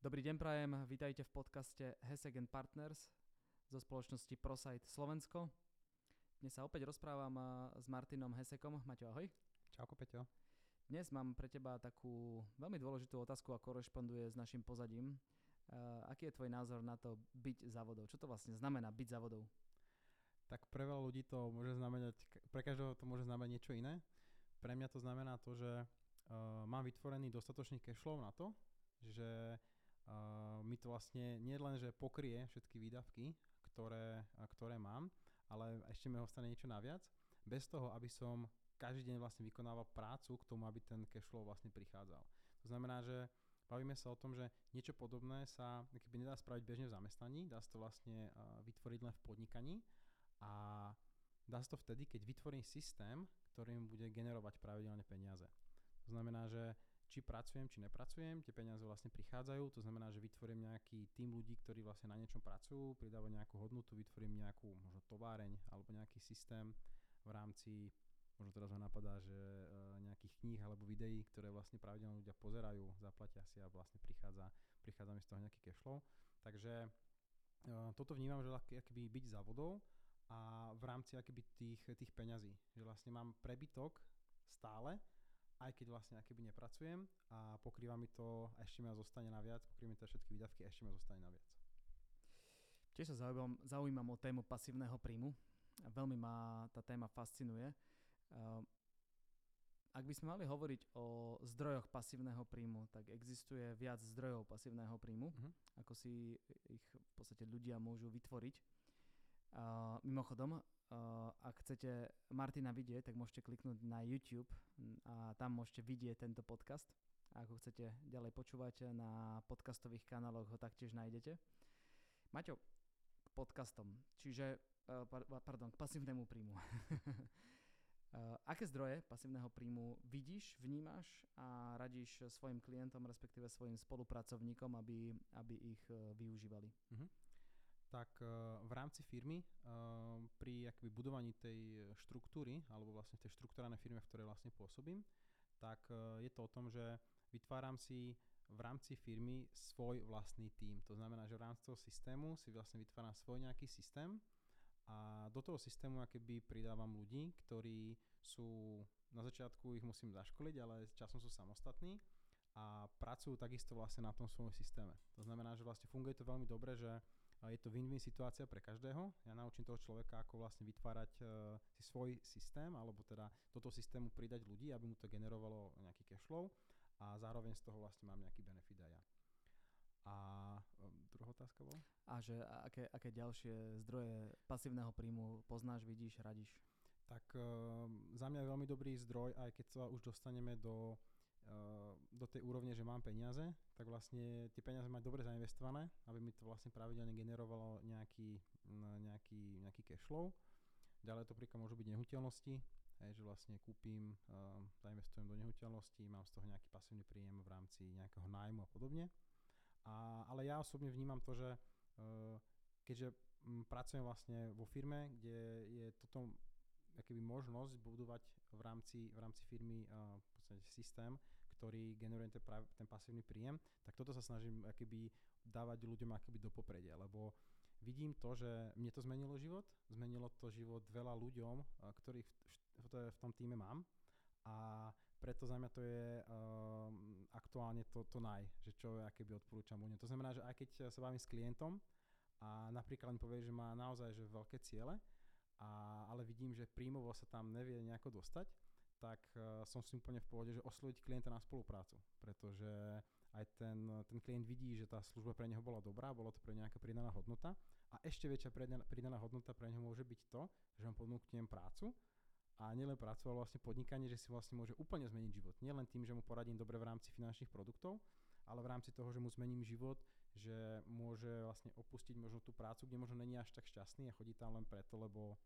Dobrý deň prajem, vítajte v podcaste Hesek Partners zo spoločnosti ProSite Slovensko. Dnes sa opäť rozprávam s Martinom Hesekom. Maťo, ahoj. Čauko, Peťo. Dnes mám pre teba takú veľmi dôležitú otázku a korešponduje s našim pozadím. Uh, aký je tvoj názor na to byť závodou? Čo to vlastne znamená byť závodou? Tak pre veľa ľudí to môže znamenať, pre každého to môže znamenať niečo iné. Pre mňa to znamená to, že uh, mám vytvorený dostatočný cashflow na to, že uh, mi to vlastne nie len, že pokrie všetky výdavky, ktoré, ktoré mám, ale ešte mi ostane niečo naviac, bez toho, aby som každý deň vlastne vykonával prácu k tomu, aby ten cashflow vlastne prichádzal. To znamená, že bavíme sa o tom, že niečo podobné sa keby nedá spraviť bežne v zamestnaní, dá sa to vlastne vytvoriť len v podnikaní a dá sa to vtedy, keď vytvorím systém, ktorým bude generovať pravidelne peniaze. To znamená, že či pracujem, či nepracujem, tie peniaze vlastne prichádzajú, to znamená, že vytvorím nejaký tým ľudí, ktorí vlastne na niečom pracujú, pridávajú nejakú hodnotu, vytvorím nejakú možno továreň alebo nejaký systém v rámci, možno teraz ma napadá, že e, nejakých kníh alebo videí, ktoré vlastne pravidelne ľudia pozerajú, zaplatia si a vlastne prichádza, prichádza mi z toho nejaký cashflow. Takže e, toto vnímam, že akýby byť závodou a v rámci akýby tých, tých peňazí, že vlastne mám prebytok stále, aj keď vlastne keby nepracujem a pokrýva mi to, a ešte mi zostane naviac, pokrýva mi to všetky výdavky a ešte mi zostane naviac. Tiež sa zaujímam, zaujímam o tému pasívneho príjmu. Veľmi ma tá téma fascinuje. Ehm, ak by sme mali hovoriť o zdrojoch pasívneho príjmu, tak existuje viac zdrojov pasívneho príjmu, uh-huh. ako si ich v podstate ľudia môžu vytvoriť. Uh, mimochodom, Uh, ak chcete Martina vidieť, tak môžete kliknúť na YouTube a tam môžete vidieť tento podcast. A ako chcete ďalej počúvať na podcastových kanáloch ho taktiež nájdete. Maťo, k podcastom, čiže, uh, pardon, k pasívnemu príjmu. uh, aké zdroje pasívneho príjmu vidíš, vnímaš a radíš svojim klientom, respektíve svojim spolupracovníkom, aby, aby ich uh, využívali? Uh-huh tak eh, v rámci firmy eh, pri akby budovaní tej štruktúry, alebo vlastne tej štruktúranej firme, v ktorej vlastne pôsobím, tak eh, je to o tom, že vytváram si v rámci firmy svoj vlastný tím. To znamená, že v rámci toho systému si vlastne vytváram svoj nejaký systém a do toho systému akéby pridávam ľudí, ktorí sú, na začiatku ich musím zaškoliť, ale časom sú samostatní a pracujú takisto vlastne na tom svojom systéme. To znamená, že vlastne funguje to veľmi dobre, že je to win-win situácia pre každého. Ja naučím toho človeka, ako vlastne vytvárať uh, si svoj systém, alebo teda do toho systému pridať ľudí, aby mu to generovalo nejaký cashflow a zároveň z toho vlastne mám nejaký benefit aj ja. A um, druhá otázka bola? A že aké, aké ďalšie zdroje pasívneho príjmu poznáš, vidíš, radíš? Tak um, za mňa je veľmi dobrý zdroj, aj keď sa už dostaneme do Eh, do tej úrovne, že mám peniaze, tak vlastne tie peniaze mať dobre zainvestované, aby mi to vlastne pravidelne generovalo nejaký, nejaký, nejaký cash flow. Ďalej to príklad môžu byť nehnuteľnosti, že vlastne kúpim, uh, zainvestujem do nehnuteľnosti, mám z toho nejaký pasívny príjem v rámci nejakého nájmu a podobne. A, ale ja osobne vnímam to, že uh, keďže m, pracujem vlastne vo firme, kde je toto keby možnosť budovať v rámci, v rámci firmy uh, v podstate systém, ktorý generuje ten, práve, ten pasívny príjem, tak toto sa snažím keby dávať ľuďom akoby do popredia, lebo vidím to, že mne to zmenilo život, zmenilo to život veľa ľuďom, uh, ktorých v, v, v tom týme mám a preto za mňa to je uh, aktuálne to, to naj, že čo ja keby odporúčam ľuďom. To znamená, že aj keď sa bavím s klientom a napríklad mi povie, že má naozaj že veľké ciele, a, ale vidím, že príjmovo sa tam nevie nejako dostať, tak uh, som si úplne v pohode, že osloviť klienta na spoluprácu, pretože aj ten, ten klient vidí, že tá služba pre neho bola dobrá, bolo to pre nejaká pridaná hodnota a ešte väčšia pridaná hodnota pre neho môže byť to, že vám ponúknem prácu a nielen prácu, ale vlastne podnikanie, že si vlastne môže úplne zmeniť život. Nielen tým, že mu poradím dobre v rámci finančných produktov, ale v rámci toho, že mu zmením život, že môže vlastne opustiť možno tú prácu, kde možno není až tak šťastný a chodí tam len preto, lebo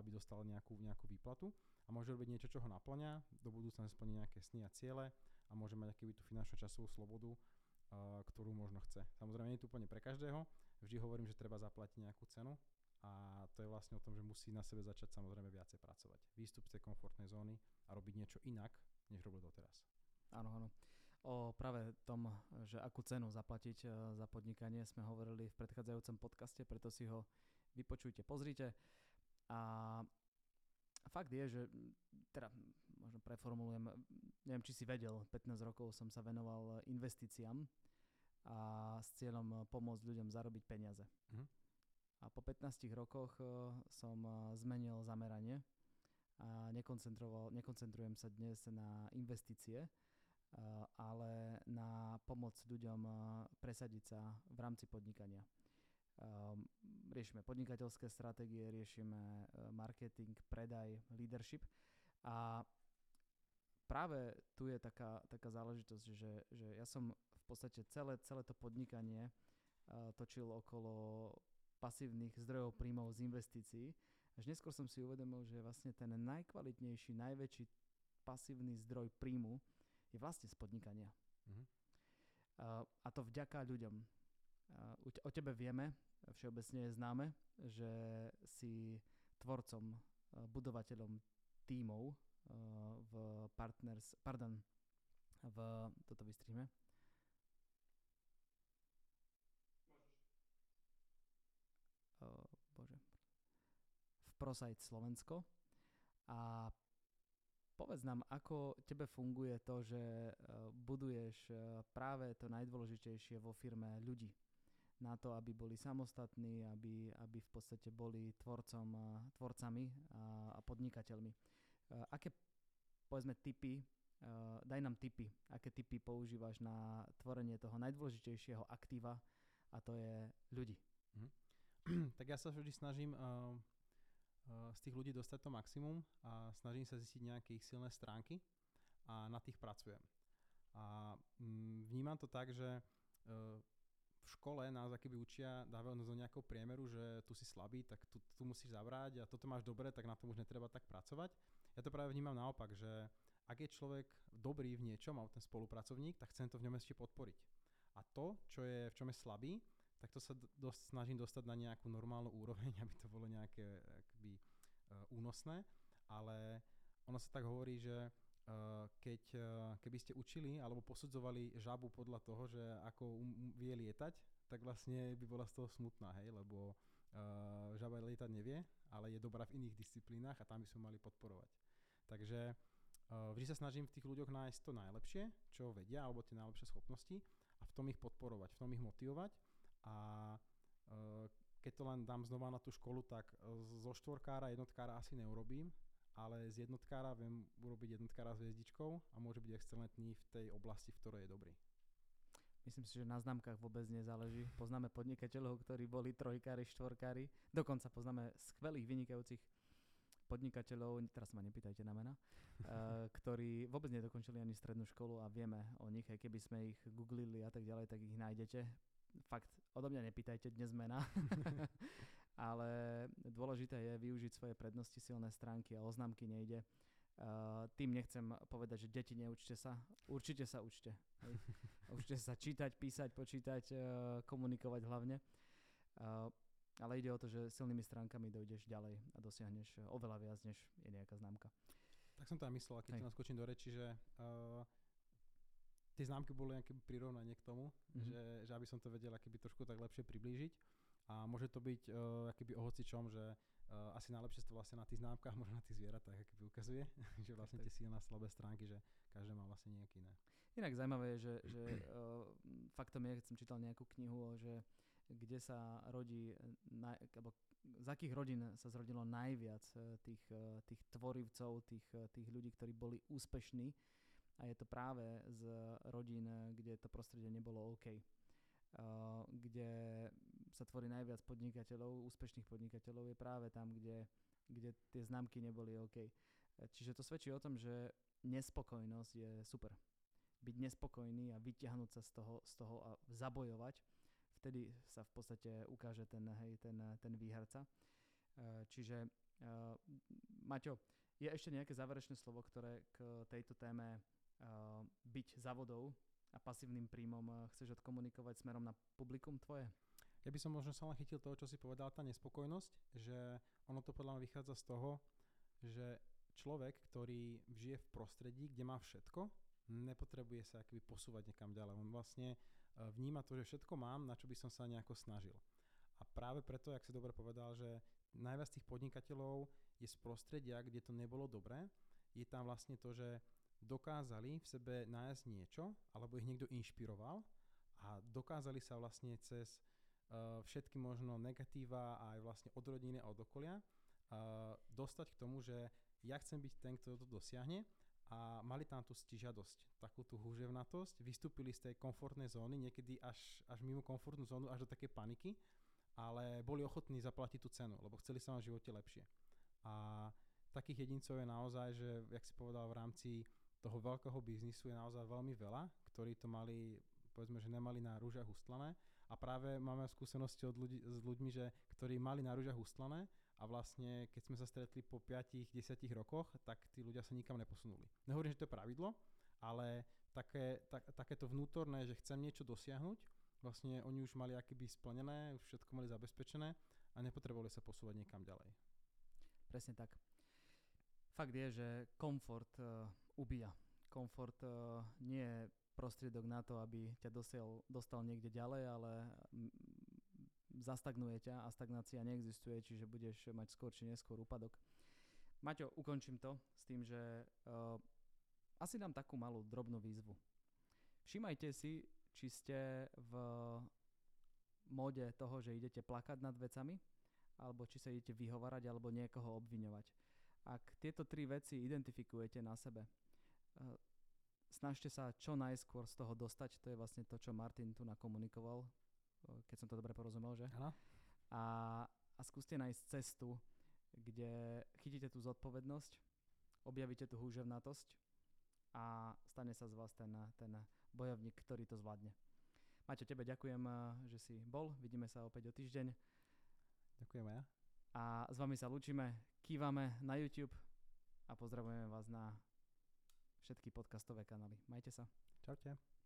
aby dostal nejakú, nejakú výplatu a môže robiť niečo, čo ho naplňa, do budúcna splní nejaké sny a ciele a môže mať akýby tú finančnú časovú slobodu, uh, ktorú možno chce. Samozrejme, nie je to úplne pre každého, vždy hovorím, že treba zaplatiť nejakú cenu a to je vlastne o tom, že musí na sebe začať samozrejme viacej pracovať. Výstup z tej komfortnej zóny a robiť niečo inak, než robil doteraz. Áno, áno. O práve tom, že akú cenu zaplatiť e, za podnikanie sme hovorili v predchádzajúcom podcaste, preto si ho vypočujte, pozrite. A fakt je, že teda možno preformulujem, neviem, či si vedel, 15 rokov som sa venoval investíciám a s cieľom pomôcť ľuďom zarobiť peniaze. Mm. A po 15 rokoch e, som e, zmenil zameranie a nekoncentrujem sa dnes na investície, e, ale na pomoc ľuďom presadiť sa v rámci podnikania. Riešime podnikateľské stratégie, riešime marketing, predaj, leadership a práve tu je taká, taká záležitosť, že, že ja som v podstate celé, celé to podnikanie točil okolo pasívnych zdrojov príjmov z investícií. Až neskôr som si uvedomil, že vlastne ten najkvalitnejší, najväčší pasívny zdroj príjmu je vlastne z podnikania. Mm-hmm. A to vďaka ľuďom. O tebe vieme, všeobecne je známe, že si tvorcom, uh, budovateľom tímov uh, v partners, pardon, v, toto vystríme, ProSite Slovensko. A povedz nám, ako tebe funguje to, že e, buduješ e, práve to najdôležitejšie vo firme ľudí na to, aby boli samostatní, aby, aby v podstate boli tvorcom, e, tvorcami a, a podnikateľmi. Aké, povedzme, typy, daj nám typy, aké typy používaš na tvorenie toho najdôležitejšieho aktíva a to je ľudí. Mm. tak ja sa vždy snažím Eh, z tých ľudí dostať to maximum a snažím sa zistiť nejaké ich silné stránky a na tých pracujem. A mm, vnímam to tak, že v škole nás akoby učia, dávajú do nejakého priemeru, že tu si slabý, tak tu, tu musíš zabrať a toto máš dobre, tak na tom už netreba tak pracovať. Ja to práve vnímam naopak, že ak je človek dobrý v niečom, alebo ten spolupracovník, tak chcem to v ňom ešte podporiť. A to, čo je, v čom je slabý, tak to sa dosť snažím dostať na nejakú normálnu úroveň, aby to bolo nejaké akby, uh, únosné, ale ono sa tak hovorí, že keď, uh, keby ste učili alebo posudzovali žabu podľa toho, že ako um, vie lietať, tak vlastne by bola z toho smutná, hej, lebo uh, žaba lietať nevie, ale je dobrá v iných disciplínach a tam by sme mali podporovať. Takže uh, vždy sa snažím v tých ľuďoch nájsť to najlepšie, čo vedia, alebo tie najlepšie schopnosti a v tom ich podporovať, v tom ich motivovať a e, keď to len dám znova na tú školu, tak zo štvorkára jednotkára asi neurobím, ale z jednotkára viem urobiť jednotkára s hviezdičkou a môže byť excelentný v tej oblasti, v ktorej je dobrý. Myslím si, že na známkach vôbec nezáleží. Poznáme podnikateľov, ktorí boli trojkári, štvorkári. Dokonca poznáme skvelých, vynikajúcich podnikateľov, teraz ma nepýtajte na mena, uh, ktorí vôbec nedokončili ani strednú školu a vieme o nich, aj keby sme ich googlili a tak ďalej, tak ich nájdete fakt odo mňa nepýtajte, dnes mena. Ale dôležité je využiť svoje prednosti, silné stránky a oznámky nejde. Uh, tým nechcem povedať, že deti neučte sa. Určite sa učte. Hej. Učte sa čítať, písať, počítať, uh, komunikovať hlavne. Uh, ale ide o to, že silnými stránkami dojdeš ďalej a dosiahneš oveľa viac, než je nejaká známka. Tak som to aj myslel, keď Hej. naskočím do reči, že uh, tie známky boli nejaké prirovnanie k tomu, mm-hmm. že, že aby som to vedel akoby trošku tak lepšie priblížiť. A môže to byť uh, akoby o hocičom, že uh, asi najlepšie to vlastne na tých známkach, možno na tých zvieratách akoby ukazuje, že vlastne tie silné slabé stránky, že každé má vlastne nejaké iné. Inak zaujímavé je, že, že uh, faktom je, keď som čítal nejakú knihu, že kde sa rodí, na, alebo z akých rodín sa zrodilo najviac tých, tých tvorivcov, tých, tých ľudí, ktorí boli úspešní, a je to práve z rodín, kde to prostredie nebolo OK. Uh, kde sa tvorí najviac podnikateľov, úspešných podnikateľov je práve tam, kde, kde tie známky neboli OK. Čiže to svedčí o tom, že nespokojnosť je super. Byť nespokojný a vyťahnuť sa z toho, z toho a zabojovať, vtedy sa v podstate ukáže ten, hej, ten, ten výherca. Uh, čiže uh, Maťo, je ešte nejaké záverečné slovo, ktoré k tejto téme uh, byť závodou a pasívnym príjmom chceš odkomunikovať smerom na publikum tvoje? Ja by som možno sa len chytil toho, čo si povedal, tá nespokojnosť, že ono to podľa mňa vychádza z toho, že človek, ktorý žije v prostredí, kde má všetko, nepotrebuje sa akoby posúvať niekam ďalej. On vlastne e, vníma to, že všetko mám, na čo by som sa nejako snažil. A práve preto, jak si dobre povedal, že najviac tých podnikateľov je z prostredia, kde to nebolo dobré, je tam vlastne to, že dokázali v sebe nájsť niečo, alebo ich niekto inšpiroval a dokázali sa vlastne cez všetky možno negatíva aj vlastne od rodiny a od okolia uh, dostať k tomu, že ja chcem byť ten, kto to dosiahne a mali tam tú stižadosť, takú tú húževnatosť, vystúpili z tej komfortnej zóny, niekedy až, až mimo komfortnú zónu, až do také paniky, ale boli ochotní zaplatiť tú cenu, lebo chceli sa na živote lepšie. A takých jedincov je naozaj, že, jak si povedal, v rámci toho veľkého biznisu je naozaj veľmi veľa, ktorí to mali, povedzme, že nemali na rúžach ustlané a práve máme skúsenosti od ľudí, s ľuďmi, že, ktorí mali na rúžach ustlané a vlastne keď sme sa stretli po 5-10 rokoch, tak tí ľudia sa nikam neposunuli. Nehovorím, že to je pravidlo, ale také, tak, takéto vnútorné, že chcem niečo dosiahnuť, vlastne oni už mali akoby splnené, už všetko mali zabezpečené a nepotrebovali sa posúvať niekam ďalej. Presne tak. Fakt je, že komfort uh, ubíja. Komfort uh, nie je prostriedok na to, aby ťa dosiel, dostal niekde ďalej, ale zastagnuje ťa a stagnácia neexistuje, čiže budeš mať skôr či neskôr úpadok. Maťo, ukončím to s tým, že uh, asi dám takú malú drobnú výzvu. Všimajte si, či ste v móde toho, že idete plakať nad vecami, alebo či sa idete vyhovárať, alebo niekoho obviňovať. Ak tieto tri veci identifikujete na sebe, uh, snažte sa čo najskôr z toho dostať, to je vlastne to, čo Martin tu nakomunikoval keď som to dobre porozumel, že? Áno. A, a skúste nájsť cestu, kde chytíte tú zodpovednosť, objavíte tú húževnatosť a stane sa z vás ten, ten bojovník, ktorý to zvládne. Maťo, tebe ďakujem, že si bol. Vidíme sa opäť o týždeň. Ďakujem ja. A s vami sa lúčime, kývame na YouTube a pozdravujeme vás na všetky podcastové kanály. Majte sa. Čaute.